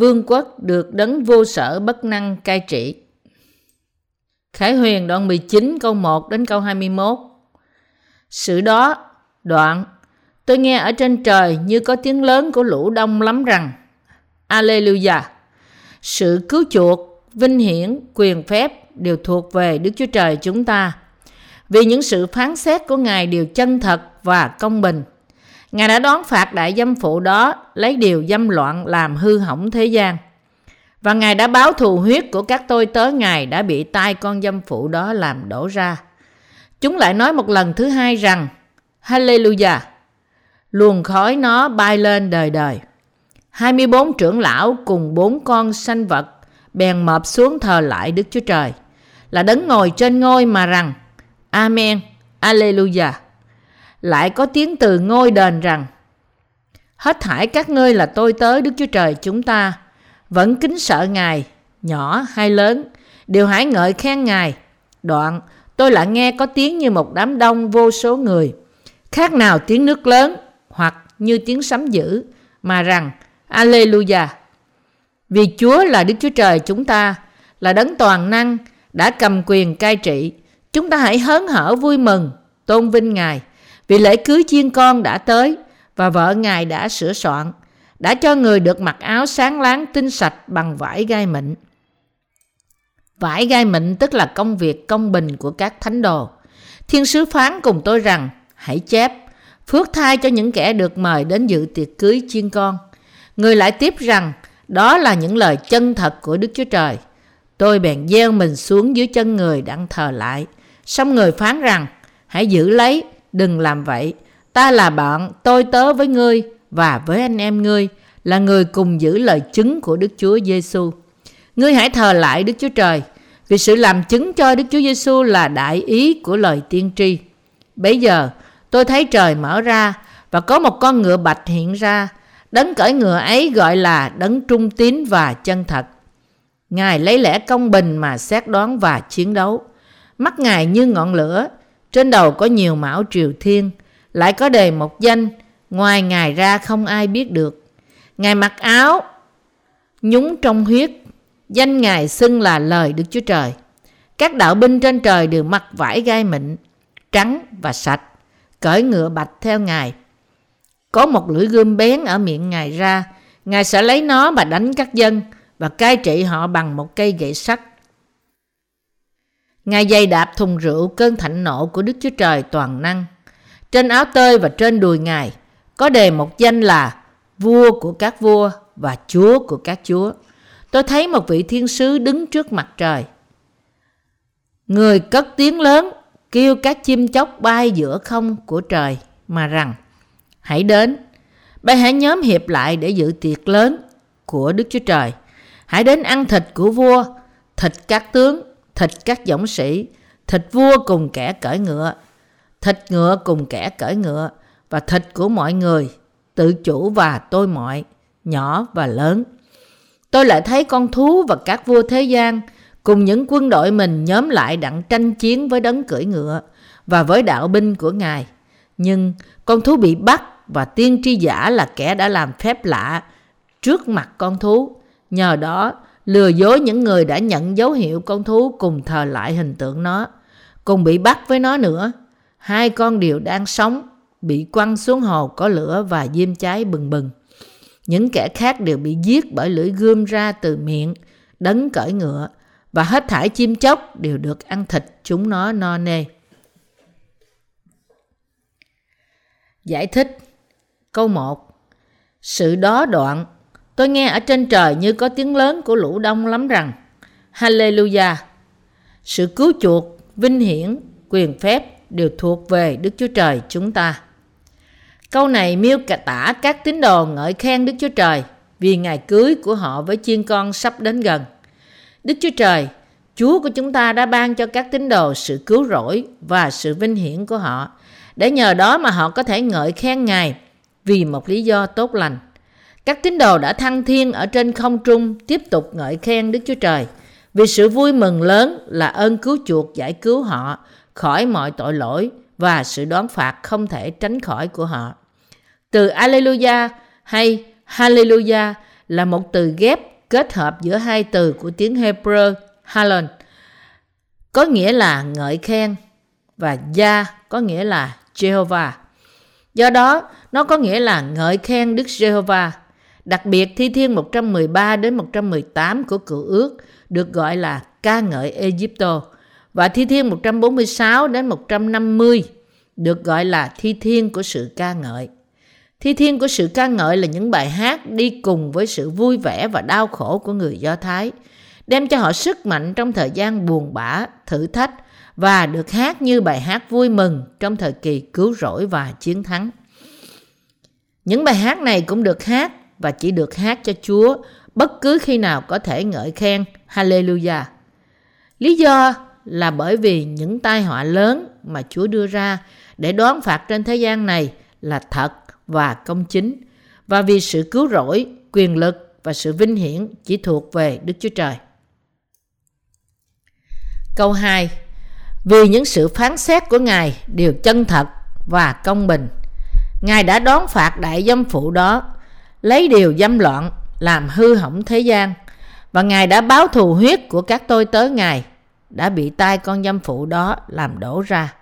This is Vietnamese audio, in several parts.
Vương quốc được đấng vô sở bất năng cai trị. Khải Huyền đoạn 19 câu 1 đến câu 21 Sự đó, đoạn, tôi nghe ở trên trời như có tiếng lớn của lũ đông lắm rằng Alleluia! Sự cứu chuộc, vinh hiển, quyền phép đều thuộc về Đức Chúa Trời chúng ta. Vì những sự phán xét của Ngài đều chân thật và công bình. Ngài đã đón phạt đại dâm phụ đó lấy điều dâm loạn làm hư hỏng thế gian. Và Ngài đã báo thù huyết của các tôi tớ Ngài đã bị tai con dâm phụ đó làm đổ ra. Chúng lại nói một lần thứ hai rằng Hallelujah! Luồng khói nó bay lên đời đời. 24 trưởng lão cùng bốn con sanh vật bèn mập xuống thờ lại Đức Chúa Trời là đấng ngồi trên ngôi mà rằng Amen, Alleluia. Lại có tiếng từ ngôi đền rằng Hết thải các ngươi là tôi tới Đức Chúa Trời chúng ta vẫn kính sợ Ngài, nhỏ hay lớn, đều hãy ngợi khen Ngài. Đoạn, tôi lại nghe có tiếng như một đám đông vô số người, khác nào tiếng nước lớn hoặc như tiếng sấm dữ, mà rằng Alleluia. Vì Chúa là Đức Chúa Trời chúng ta, là đấng toàn năng, đã cầm quyền cai trị. Chúng ta hãy hớn hở vui mừng, tôn vinh Ngài. Vì lễ cưới chiên con đã tới và vợ Ngài đã sửa soạn, đã cho người được mặc áo sáng láng tinh sạch bằng vải gai mịn. Vải gai mịn tức là công việc công bình của các thánh đồ. Thiên sứ phán cùng tôi rằng, hãy chép, phước thai cho những kẻ được mời đến dự tiệc cưới chiên con. Người lại tiếp rằng, đó là những lời chân thật của Đức Chúa Trời. Tôi bèn gieo mình xuống dưới chân người đang thờ lại. Xong người phán rằng, hãy giữ lấy, đừng làm vậy. Ta là bạn, tôi tớ với ngươi và với anh em ngươi, là người cùng giữ lời chứng của Đức Chúa Giêsu. Ngươi hãy thờ lại Đức Chúa Trời, vì sự làm chứng cho Đức Chúa Giêsu là đại ý của lời tiên tri. Bây giờ, tôi thấy trời mở ra và có một con ngựa bạch hiện ra. Đấng cởi ngựa ấy gọi là đấng trung tín và chân thật. Ngài lấy lẽ công bình mà xét đoán và chiến đấu. Mắt Ngài như ngọn lửa, trên đầu có nhiều mão triều thiên, lại có đề một danh, ngoài Ngài ra không ai biết được. Ngài mặc áo, nhúng trong huyết, danh Ngài xưng là lời Đức Chúa Trời. Các đạo binh trên trời đều mặc vải gai mịn, trắng và sạch, cởi ngựa bạch theo Ngài. Có một lưỡi gươm bén ở miệng Ngài ra, Ngài sẽ lấy nó mà đánh các dân và cai trị họ bằng một cây gậy sắt. Ngài dày đạp thùng rượu cơn thạnh nộ của Đức Chúa Trời toàn năng. Trên áo tơi và trên đùi Ngài có đề một danh là vua của các vua và chúa của các chúa. Tôi thấy một vị thiên sứ đứng trước mặt trời. Người cất tiếng lớn kêu các chim chóc bay giữa không của trời mà rằng Hãy đến, bây hãy nhóm hiệp lại để dự tiệc lớn của Đức Chúa Trời. Hãy đến ăn thịt của vua, thịt các tướng, thịt các dũng sĩ, thịt vua cùng kẻ cởi ngựa, thịt ngựa cùng kẻ cởi ngựa và thịt của mọi người, tự chủ và tôi mọi, nhỏ và lớn. Tôi lại thấy con thú và các vua thế gian cùng những quân đội mình nhóm lại đặng tranh chiến với đấng cưỡi ngựa và với đạo binh của Ngài. Nhưng con thú bị bắt và tiên tri giả là kẻ đã làm phép lạ trước mặt con thú. Nhờ đó, lừa dối những người đã nhận dấu hiệu con thú cùng thờ lại hình tượng nó, cùng bị bắt với nó nữa. Hai con đều đang sống, bị quăng xuống hồ có lửa và diêm cháy bừng bừng. Những kẻ khác đều bị giết bởi lưỡi gươm ra từ miệng, đấng cởi ngựa, và hết thải chim chóc đều được ăn thịt chúng nó no nê. Giải thích Câu 1 Sự đó đoạn Tôi nghe ở trên trời như có tiếng lớn của lũ đông lắm rằng Hallelujah Sự cứu chuộc, vinh hiển, quyền phép đều thuộc về Đức Chúa Trời chúng ta. Câu này miêu tả các tín đồ ngợi khen Đức Chúa Trời vì ngày cưới của họ với chiên con sắp đến gần. Đức Chúa Trời, Chúa của chúng ta đã ban cho các tín đồ sự cứu rỗi và sự vinh hiển của họ để nhờ đó mà họ có thể ngợi khen Ngài vì một lý do tốt lành. Các tín đồ đã thăng thiên ở trên không trung tiếp tục ngợi khen Đức Chúa Trời vì sự vui mừng lớn là ơn cứu chuộc giải cứu họ khỏi mọi tội lỗi và sự đoán phạt không thể tránh khỏi của họ. Từ Alleluia hay Hallelujah là một từ ghép kết hợp giữa hai từ của tiếng Hebrew Halon có nghĩa là ngợi khen và Gia có nghĩa là Jehovah. Do đó, nó có nghĩa là ngợi khen Đức Jehovah. Đặc biệt thi thiên 113 đến 118 của cựu ước được gọi là ca ngợi Egypto và thi thiên 146 đến 150 được gọi là thi thiên của sự ca ngợi. Thi thiên của sự ca ngợi là những bài hát đi cùng với sự vui vẻ và đau khổ của người Do Thái, đem cho họ sức mạnh trong thời gian buồn bã, thử thách và được hát như bài hát vui mừng trong thời kỳ cứu rỗi và chiến thắng. Những bài hát này cũng được hát và chỉ được hát cho Chúa bất cứ khi nào có thể ngợi khen Hallelujah. Lý do là bởi vì những tai họa lớn mà Chúa đưa ra để đoán phạt trên thế gian này là thật và công chính và vì sự cứu rỗi, quyền lực và sự vinh hiển chỉ thuộc về Đức Chúa Trời. Câu 2 Vì những sự phán xét của Ngài đều chân thật và công bình. Ngài đã đón phạt đại dâm phụ đó, lấy điều dâm loạn làm hư hỏng thế gian và Ngài đã báo thù huyết của các tôi tới Ngài đã bị tai con dâm phụ đó làm đổ ra.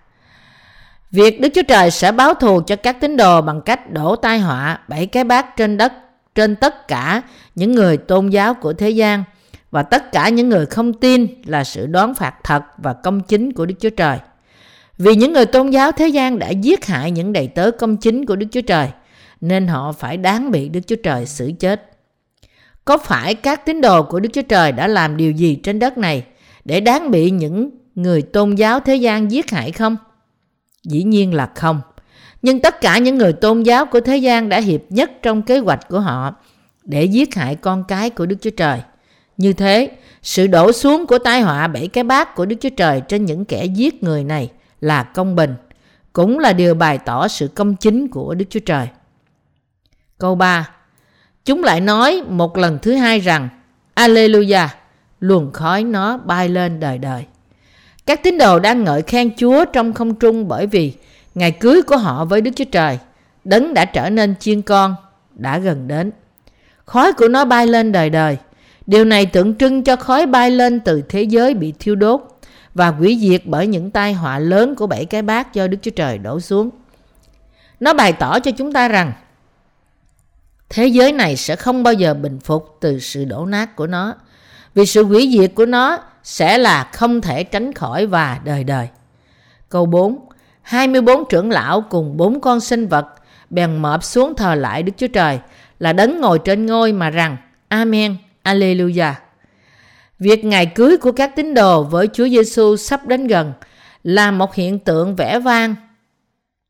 Việc Đức Chúa Trời sẽ báo thù cho các tín đồ bằng cách đổ tai họa bảy cái bát trên đất trên tất cả những người tôn giáo của thế gian và tất cả những người không tin là sự đoán phạt thật và công chính của Đức Chúa Trời. Vì những người tôn giáo thế gian đã giết hại những đầy tớ công chính của Đức Chúa Trời, nên họ phải đáng bị Đức Chúa Trời xử chết. Có phải các tín đồ của Đức Chúa Trời đã làm điều gì trên đất này để đáng bị những người tôn giáo thế gian giết hại không? Dĩ nhiên là không. Nhưng tất cả những người tôn giáo của thế gian đã hiệp nhất trong kế hoạch của họ để giết hại con cái của Đức Chúa Trời. Như thế, sự đổ xuống của tai họa bảy cái bát của Đức Chúa Trời trên những kẻ giết người này là công bình, cũng là điều bày tỏ sự công chính của Đức Chúa Trời. Câu 3 Chúng lại nói một lần thứ hai rằng Alleluia, luồng khói nó bay lên đời đời. Các tín đồ đang ngợi khen Chúa trong không trung bởi vì ngày cưới của họ với Đức Chúa Trời, đấng đã trở nên chiên con, đã gần đến. Khói của nó bay lên đời đời. Điều này tượng trưng cho khói bay lên từ thế giới bị thiêu đốt và hủy diệt bởi những tai họa lớn của bảy cái bát do Đức Chúa Trời đổ xuống. Nó bày tỏ cho chúng ta rằng thế giới này sẽ không bao giờ bình phục từ sự đổ nát của nó vì sự hủy diệt của nó sẽ là không thể tránh khỏi và đời đời. Câu 4 24 trưởng lão cùng bốn con sinh vật bèn mọp xuống thờ lại Đức Chúa Trời là đấng ngồi trên ngôi mà rằng Amen, Alleluia. Việc ngày cưới của các tín đồ với Chúa Giêsu sắp đến gần là một hiện tượng vẻ vang.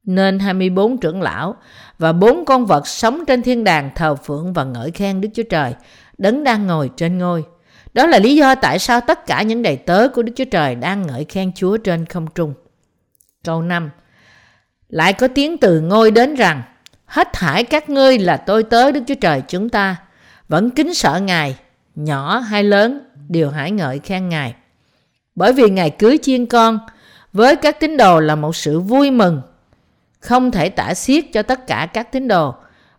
Nên 24 trưởng lão và bốn con vật sống trên thiên đàng thờ phượng và ngợi khen Đức Chúa Trời, đấng đang ngồi trên ngôi. Đó là lý do tại sao tất cả những đầy tớ của Đức Chúa Trời đang ngợi khen Chúa trên không trung. Câu 5 Lại có tiếng từ ngôi đến rằng Hết thải các ngươi là tôi tớ Đức Chúa Trời chúng ta Vẫn kính sợ Ngài Nhỏ hay lớn đều hãy ngợi khen Ngài Bởi vì Ngài cưới chiên con Với các tín đồ là một sự vui mừng không thể tả xiết cho tất cả các tín đồ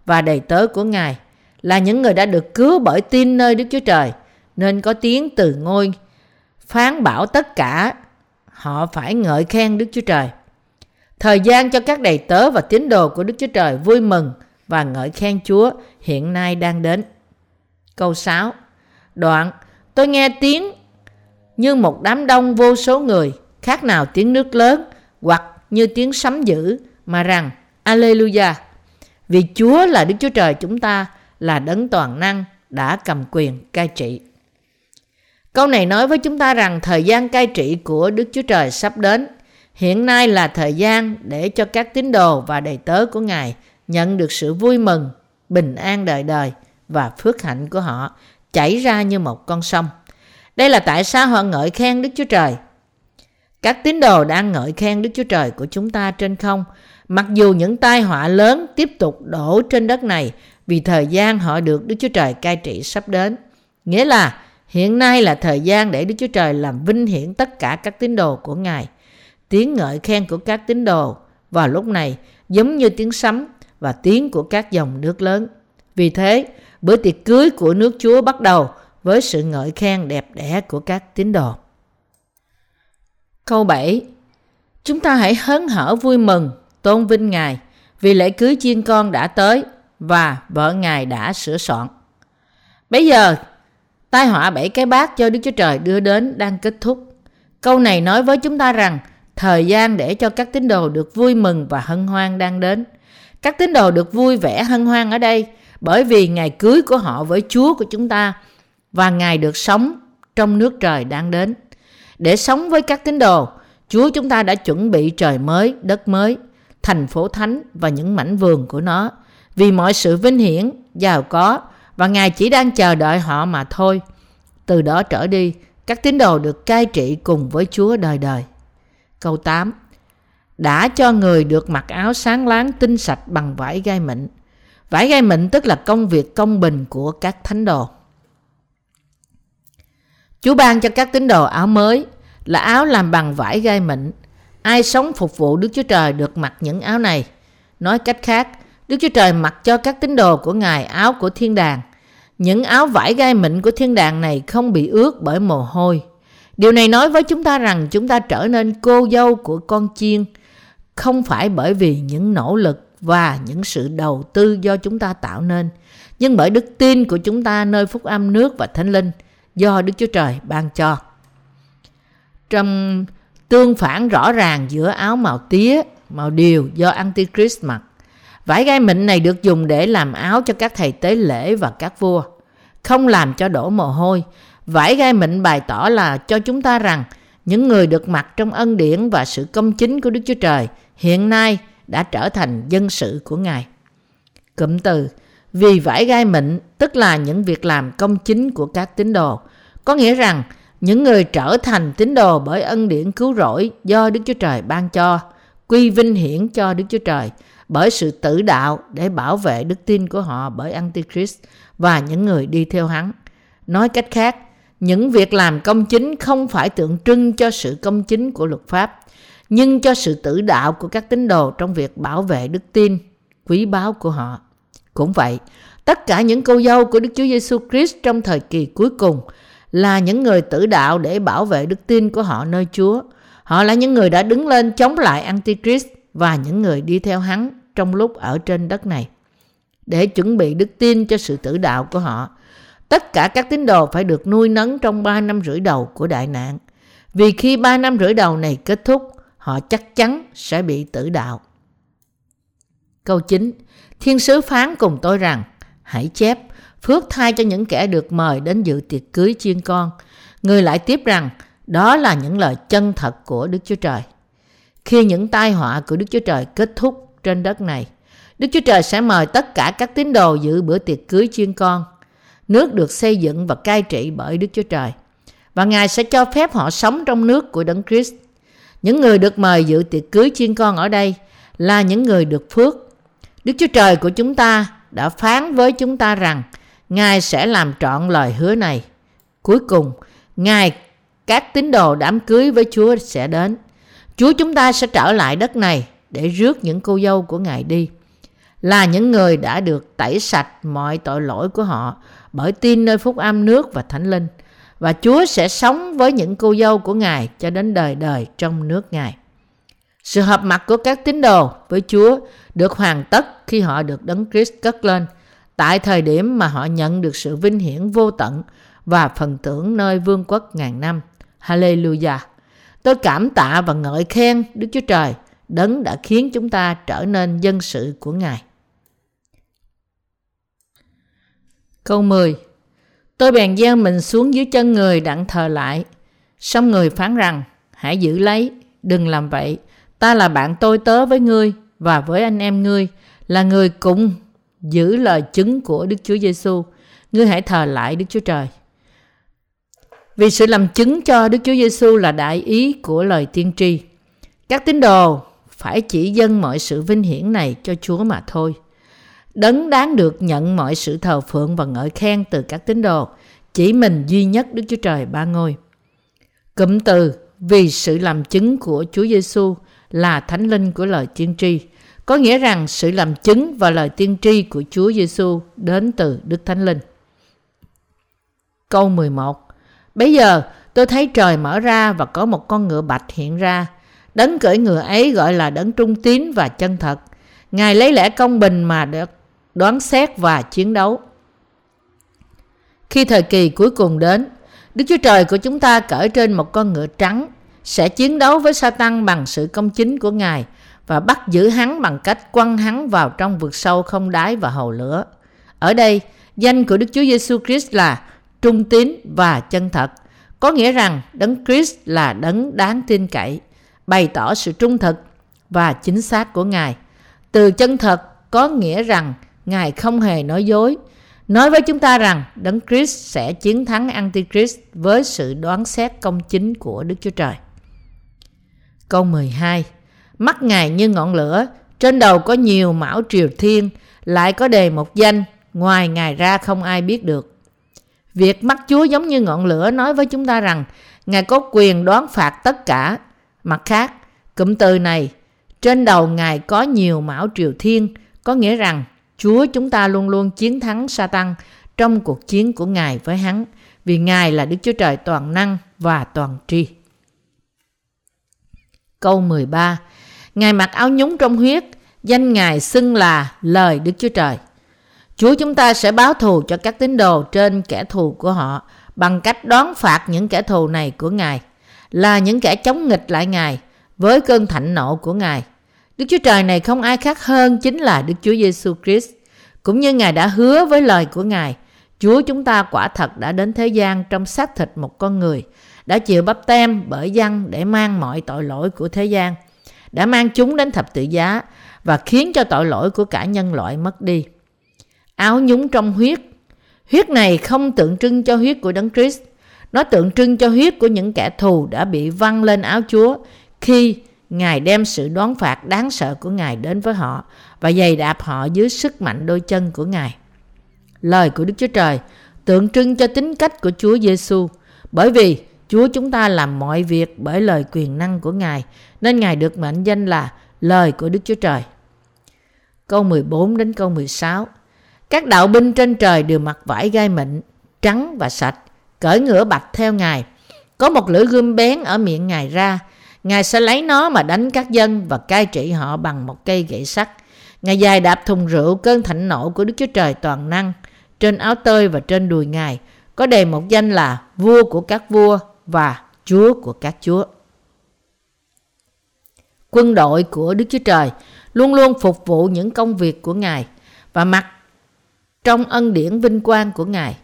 Và đầy tớ của Ngài Là những người đã được cứu bởi tin nơi Đức Chúa Trời Nên có tiếng từ ngôi Phán bảo tất cả họ phải ngợi khen Đức Chúa Trời. Thời gian cho các đầy tớ và tín đồ của Đức Chúa Trời vui mừng và ngợi khen Chúa hiện nay đang đến. Câu 6 Đoạn Tôi nghe tiếng như một đám đông vô số người, khác nào tiếng nước lớn hoặc như tiếng sấm dữ mà rằng Alleluia vì Chúa là Đức Chúa Trời chúng ta là đấng toàn năng đã cầm quyền cai trị. Câu này nói với chúng ta rằng thời gian cai trị của Đức Chúa Trời sắp đến. Hiện nay là thời gian để cho các tín đồ và đầy tớ của Ngài nhận được sự vui mừng, bình an đời đời và phước hạnh của họ chảy ra như một con sông. Đây là tại sao họ ngợi khen Đức Chúa Trời. Các tín đồ đang ngợi khen Đức Chúa Trời của chúng ta trên không, mặc dù những tai họa lớn tiếp tục đổ trên đất này vì thời gian họ được Đức Chúa Trời cai trị sắp đến. Nghĩa là Hiện nay là thời gian để Đức Chúa Trời làm vinh hiển tất cả các tín đồ của Ngài. Tiếng ngợi khen của các tín đồ vào lúc này giống như tiếng sấm và tiếng của các dòng nước lớn. Vì thế, Bữa tiệc cưới của nước Chúa bắt đầu với sự ngợi khen đẹp đẽ của các tín đồ. Câu 7 Chúng ta hãy hớn hở vui mừng, tôn vinh Ngài vì lễ cưới chiên con đã tới và vợ Ngài đã sửa soạn. Bây giờ, tai họa bảy cái bát cho Đức Chúa Trời đưa đến đang kết thúc. Câu này nói với chúng ta rằng thời gian để cho các tín đồ được vui mừng và hân hoan đang đến. Các tín đồ được vui vẻ hân hoan ở đây bởi vì ngày cưới của họ với Chúa của chúng ta và Ngài được sống trong nước trời đang đến. Để sống với các tín đồ, Chúa chúng ta đã chuẩn bị trời mới, đất mới, thành phố thánh và những mảnh vườn của nó vì mọi sự vinh hiển, giàu có và Ngài chỉ đang chờ đợi họ mà thôi. Từ đó trở đi, các tín đồ được cai trị cùng với Chúa đời đời. Câu 8 Đã cho người được mặc áo sáng láng tinh sạch bằng vải gai mịn. Vải gai mịn tức là công việc công bình của các thánh đồ. Chúa ban cho các tín đồ áo mới là áo làm bằng vải gai mịn. Ai sống phục vụ Đức Chúa Trời được mặc những áo này. Nói cách khác, Đức Chúa Trời mặc cho các tín đồ của Ngài áo của thiên đàng. Những áo vải gai mịn của thiên đàng này không bị ướt bởi mồ hôi. Điều này nói với chúng ta rằng chúng ta trở nên cô dâu của con chiên, không phải bởi vì những nỗ lực và những sự đầu tư do chúng ta tạo nên, nhưng bởi đức tin của chúng ta nơi phúc âm nước và thánh linh do Đức Chúa Trời ban cho. Trong tương phản rõ ràng giữa áo màu tía, màu điều do Antichrist mặc, vải gai mịn này được dùng để làm áo cho các thầy tế lễ và các vua, không làm cho đổ mồ hôi. Vải gai mịn bày tỏ là cho chúng ta rằng những người được mặc trong ân điển và sự công chính của Đức Chúa Trời hiện nay đã trở thành dân sự của Ngài. Cụm từ vì vải gai mịn tức là những việc làm công chính của các tín đồ. Có nghĩa rằng những người trở thành tín đồ bởi ân điển cứu rỗi do Đức Chúa Trời ban cho, quy vinh hiển cho Đức Chúa Trời bởi sự tử đạo để bảo vệ đức tin của họ bởi Antichrist và những người đi theo hắn. Nói cách khác, những việc làm công chính không phải tượng trưng cho sự công chính của luật pháp, nhưng cho sự tử đạo của các tín đồ trong việc bảo vệ đức tin quý báu của họ. Cũng vậy, tất cả những cô dâu của Đức Chúa Giêsu Christ trong thời kỳ cuối cùng là những người tử đạo để bảo vệ đức tin của họ nơi Chúa. Họ là những người đã đứng lên chống lại Antichrist và những người đi theo hắn trong lúc ở trên đất này. Để chuẩn bị đức tin cho sự tử đạo của họ, tất cả các tín đồ phải được nuôi nấng trong 3 năm rưỡi đầu của đại nạn. Vì khi 3 năm rưỡi đầu này kết thúc, họ chắc chắn sẽ bị tử đạo. Câu 9. Thiên sứ phán cùng tôi rằng, hãy chép, phước thay cho những kẻ được mời đến dự tiệc cưới chiên con. Người lại tiếp rằng, đó là những lời chân thật của Đức Chúa Trời. Khi những tai họa của Đức Chúa Trời kết thúc trên đất này, Đức Chúa Trời sẽ mời tất cả các tín đồ dự bữa tiệc cưới chiên con. Nước được xây dựng và cai trị bởi Đức Chúa Trời. Và Ngài sẽ cho phép họ sống trong nước của Đấng Christ. Những người được mời dự tiệc cưới chiên con ở đây là những người được phước. Đức Chúa Trời của chúng ta đã phán với chúng ta rằng Ngài sẽ làm trọn lời hứa này. Cuối cùng, Ngài các tín đồ đám cưới với Chúa sẽ đến. Chúa chúng ta sẽ trở lại đất này để rước những cô dâu của Ngài đi. Là những người đã được tẩy sạch mọi tội lỗi của họ bởi tin nơi phúc âm nước và thánh linh. Và Chúa sẽ sống với những cô dâu của Ngài cho đến đời đời trong nước Ngài. Sự hợp mặt của các tín đồ với Chúa được hoàn tất khi họ được Đấng Christ cất lên tại thời điểm mà họ nhận được sự vinh hiển vô tận và phần thưởng nơi vương quốc ngàn năm. Hallelujah! Tôi cảm tạ và ngợi khen Đức Chúa Trời, đấng đã khiến chúng ta trở nên dân sự của Ngài. Câu 10 Tôi bèn gieo mình xuống dưới chân người đặng thờ lại. Xong người phán rằng, hãy giữ lấy, đừng làm vậy. Ta là bạn tôi tớ với ngươi và với anh em ngươi, là người cùng giữ lời chứng của Đức Chúa Giêsu. Ngươi hãy thờ lại Đức Chúa Trời. Vì sự làm chứng cho Đức Chúa Giêsu là đại ý của lời tiên tri. Các tín đồ phải chỉ dâng mọi sự vinh hiển này cho Chúa mà thôi. Đấng đáng được nhận mọi sự thờ phượng và ngợi khen từ các tín đồ, chỉ mình duy nhất Đức Chúa Trời ba ngôi. Cụm từ vì sự làm chứng của Chúa Giêsu là thánh linh của lời tiên tri có nghĩa rằng sự làm chứng và lời tiên tri của Chúa Giêsu đến từ Đức Thánh Linh. Câu 11 Bây giờ tôi thấy trời mở ra và có một con ngựa bạch hiện ra. Đấng cưỡi ngựa ấy gọi là đấng trung tín và chân thật. Ngài lấy lẽ công bình mà được đoán xét và chiến đấu. Khi thời kỳ cuối cùng đến, Đức Chúa Trời của chúng ta cởi trên một con ngựa trắng sẽ chiến đấu với Satan bằng sự công chính của Ngài và bắt giữ hắn bằng cách quăng hắn vào trong vực sâu không đáy và hầu lửa. Ở đây, danh của Đức Chúa Giêsu Christ là trung tín và chân thật, có nghĩa rằng Đấng Christ là đấng đáng tin cậy, bày tỏ sự trung thực và chính xác của Ngài. Từ chân thật có nghĩa rằng Ngài không hề nói dối, nói với chúng ta rằng Đấng Christ sẽ chiến thắng Antichrist với sự đoán xét công chính của Đức Chúa Trời. Câu 12 Mắt Ngài như ngọn lửa, trên đầu có nhiều mão triều thiên, lại có đề một danh, ngoài Ngài ra không ai biết được. Việc mắt Chúa giống như ngọn lửa nói với chúng ta rằng Ngài có quyền đoán phạt tất cả. Mặt khác, cụm từ này, trên đầu Ngài có nhiều mão triều thiên, có nghĩa rằng Chúa chúng ta luôn luôn chiến thắng Satan trong cuộc chiến của Ngài với hắn, vì Ngài là Đức Chúa Trời toàn năng và toàn tri. Câu 13 Ngài mặc áo nhúng trong huyết, danh Ngài xưng là lời Đức Chúa Trời. Chúa chúng ta sẽ báo thù cho các tín đồ trên kẻ thù của họ bằng cách đón phạt những kẻ thù này của Ngài, là những kẻ chống nghịch lại Ngài với cơn thạnh nộ của Ngài. Đức Chúa Trời này không ai khác hơn chính là Đức Chúa Giêsu Christ, cũng như Ngài đã hứa với lời của Ngài. Chúa chúng ta quả thật đã đến thế gian trong xác thịt một con người, đã chịu bắp tem bởi dân để mang mọi tội lỗi của thế gian, đã mang chúng đến thập tự giá và khiến cho tội lỗi của cả nhân loại mất đi áo nhúng trong huyết. Huyết này không tượng trưng cho huyết của Đấng Christ, nó tượng trưng cho huyết của những kẻ thù đã bị văng lên áo Chúa khi Ngài đem sự đoán phạt đáng sợ của Ngài đến với họ và giày đạp họ dưới sức mạnh đôi chân của Ngài. Lời của Đức Chúa Trời tượng trưng cho tính cách của Chúa Giêsu, bởi vì Chúa chúng ta làm mọi việc bởi lời quyền năng của Ngài, nên Ngài được mệnh danh là lời của Đức Chúa Trời. Câu 14 đến câu 16 các đạo binh trên trời đều mặc vải gai mịn, trắng và sạch, cởi ngựa bạch theo Ngài. Có một lưỡi gươm bén ở miệng Ngài ra. Ngài sẽ lấy nó mà đánh các dân và cai trị họ bằng một cây gậy sắt. Ngài dài đạp thùng rượu cơn thạnh nộ của Đức Chúa Trời toàn năng. Trên áo tơi và trên đùi Ngài có đề một danh là vua của các vua và chúa của các chúa. Quân đội của Đức Chúa Trời luôn luôn phục vụ những công việc của Ngài và mặc trong ân điển vinh quang của Ngài.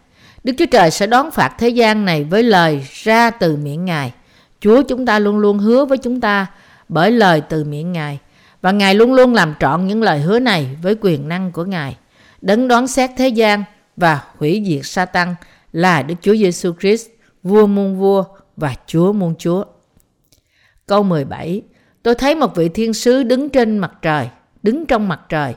Đức Chúa Trời sẽ đón phạt thế gian này với lời ra từ miệng Ngài. Chúa chúng ta luôn luôn hứa với chúng ta bởi lời từ miệng Ngài. Và Ngài luôn luôn làm trọn những lời hứa này với quyền năng của Ngài. Đấng đoán xét thế gian và hủy diệt Satan là Đức Chúa Giêsu Christ, vua muôn vua và Chúa muôn chúa. Câu 17 Tôi thấy một vị thiên sứ đứng trên mặt trời, đứng trong mặt trời.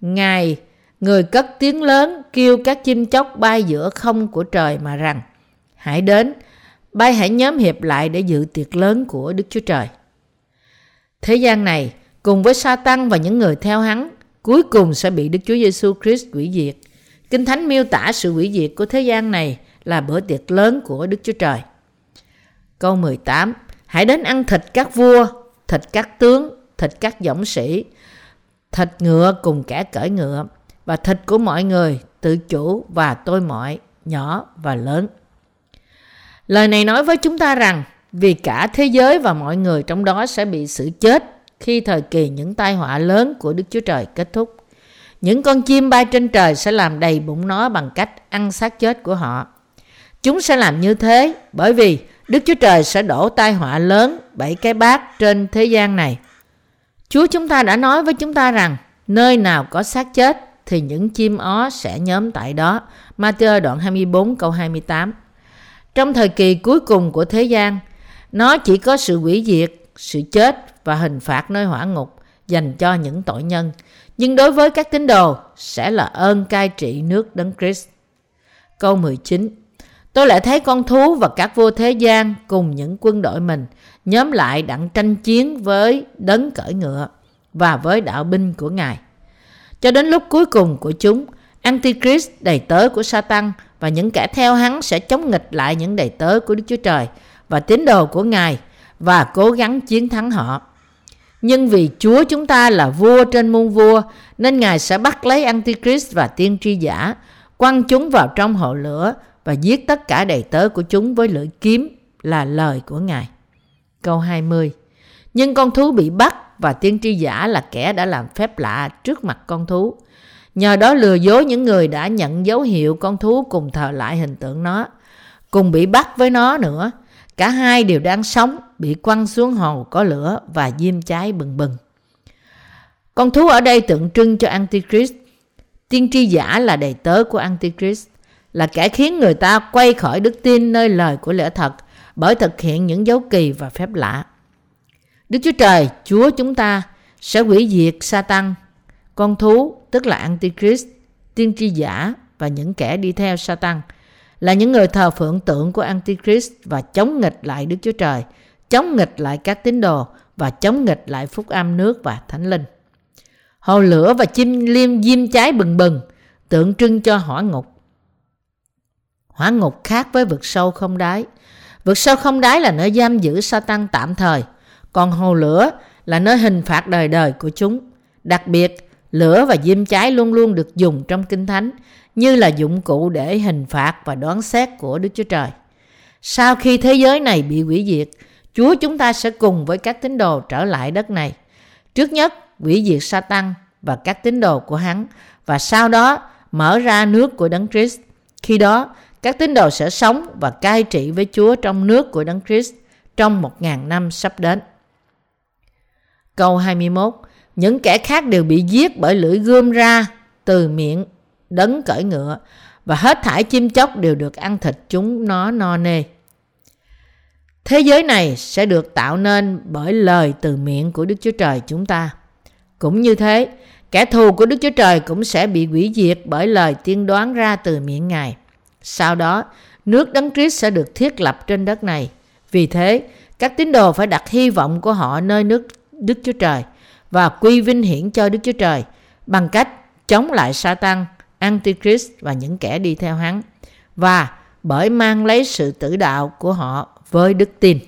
Ngài Người cất tiếng lớn kêu các chim chóc bay giữa không của trời mà rằng Hãy đến, bay hãy nhóm hiệp lại để dự tiệc lớn của Đức Chúa Trời. Thế gian này cùng với sa tăng và những người theo hắn cuối cùng sẽ bị Đức Chúa Giêsu Christ hủy diệt. Kinh Thánh miêu tả sự hủy diệt của thế gian này là bữa tiệc lớn của Đức Chúa Trời. Câu 18 Hãy đến ăn thịt các vua, thịt các tướng, thịt các dũng sĩ, thịt ngựa cùng kẻ cởi ngựa, và thịt của mọi người, tự chủ và tôi mọi, nhỏ và lớn. Lời này nói với chúng ta rằng vì cả thế giới và mọi người trong đó sẽ bị xử chết khi thời kỳ những tai họa lớn của Đức Chúa Trời kết thúc. Những con chim bay trên trời sẽ làm đầy bụng nó bằng cách ăn xác chết của họ. Chúng sẽ làm như thế bởi vì Đức Chúa Trời sẽ đổ tai họa lớn bảy cái bát trên thế gian này. Chúa chúng ta đã nói với chúng ta rằng nơi nào có xác chết thì những chim ó sẽ nhóm tại đó. Matthew đoạn 24 câu 28 Trong thời kỳ cuối cùng của thế gian, nó chỉ có sự hủy diệt, sự chết và hình phạt nơi hỏa ngục dành cho những tội nhân. Nhưng đối với các tín đồ sẽ là ơn cai trị nước Đấng Christ. Câu 19 Tôi lại thấy con thú và các vua thế gian cùng những quân đội mình nhóm lại đặng tranh chiến với đấng cởi ngựa và với đạo binh của Ngài. Cho đến lúc cuối cùng của chúng, Antichrist đầy tớ của Satan và những kẻ theo hắn sẽ chống nghịch lại những đầy tớ của Đức Chúa Trời và tín đồ của Ngài và cố gắng chiến thắng họ. Nhưng vì Chúa chúng ta là vua trên muôn vua nên Ngài sẽ bắt lấy Antichrist và tiên tri giả, quăng chúng vào trong hộ lửa và giết tất cả đầy tớ của chúng với lưỡi kiếm là lời của Ngài. Câu 20 Nhưng con thú bị bắt và tiên tri giả là kẻ đã làm phép lạ trước mặt con thú. Nhờ đó lừa dối những người đã nhận dấu hiệu con thú cùng thờ lại hình tượng nó, cùng bị bắt với nó nữa. Cả hai đều đang sống, bị quăng xuống hồ có lửa và diêm cháy bừng bừng. Con thú ở đây tượng trưng cho Antichrist. Tiên tri giả là đầy tớ của Antichrist, là kẻ khiến người ta quay khỏi đức tin nơi lời của lẽ thật bởi thực hiện những dấu kỳ và phép lạ. Đức Chúa Trời, Chúa chúng ta sẽ hủy diệt Satan, con thú tức là Antichrist, tiên tri giả và những kẻ đi theo Satan là những người thờ phượng tượng của Antichrist và chống nghịch lại Đức Chúa Trời, chống nghịch lại các tín đồ và chống nghịch lại phúc âm nước và thánh linh. Hồ lửa và chim liêm diêm cháy bừng bừng tượng trưng cho hỏa ngục. Hỏa ngục khác với vực sâu không đáy. Vực sâu không đáy là nơi giam giữ Satan tạm thời, còn hồ lửa là nơi hình phạt đời đời của chúng. Đặc biệt, lửa và diêm cháy luôn luôn được dùng trong Kinh Thánh như là dụng cụ để hình phạt và đoán xét của Đức Chúa Trời. Sau khi thế giới này bị hủy diệt, Chúa chúng ta sẽ cùng với các tín đồ trở lại đất này. Trước nhất, hủy diệt Satan và các tín đồ của hắn và sau đó mở ra nước của Đấng Christ. Khi đó, các tín đồ sẽ sống và cai trị với Chúa trong nước của Đấng Christ trong một ngàn năm sắp đến. Câu 21 Những kẻ khác đều bị giết bởi lưỡi gươm ra từ miệng đấng cởi ngựa và hết thải chim chóc đều được ăn thịt chúng nó no nê. Thế giới này sẽ được tạo nên bởi lời từ miệng của Đức Chúa Trời chúng ta. Cũng như thế, kẻ thù của Đức Chúa Trời cũng sẽ bị hủy diệt bởi lời tiên đoán ra từ miệng Ngài. Sau đó, nước đấng Christ sẽ được thiết lập trên đất này. Vì thế, các tín đồ phải đặt hy vọng của họ nơi nước Đức Chúa Trời và quy vinh hiển cho Đức Chúa Trời bằng cách chống lại Satan, Antichrist và những kẻ đi theo hắn và bởi mang lấy sự tử đạo của họ với đức tin.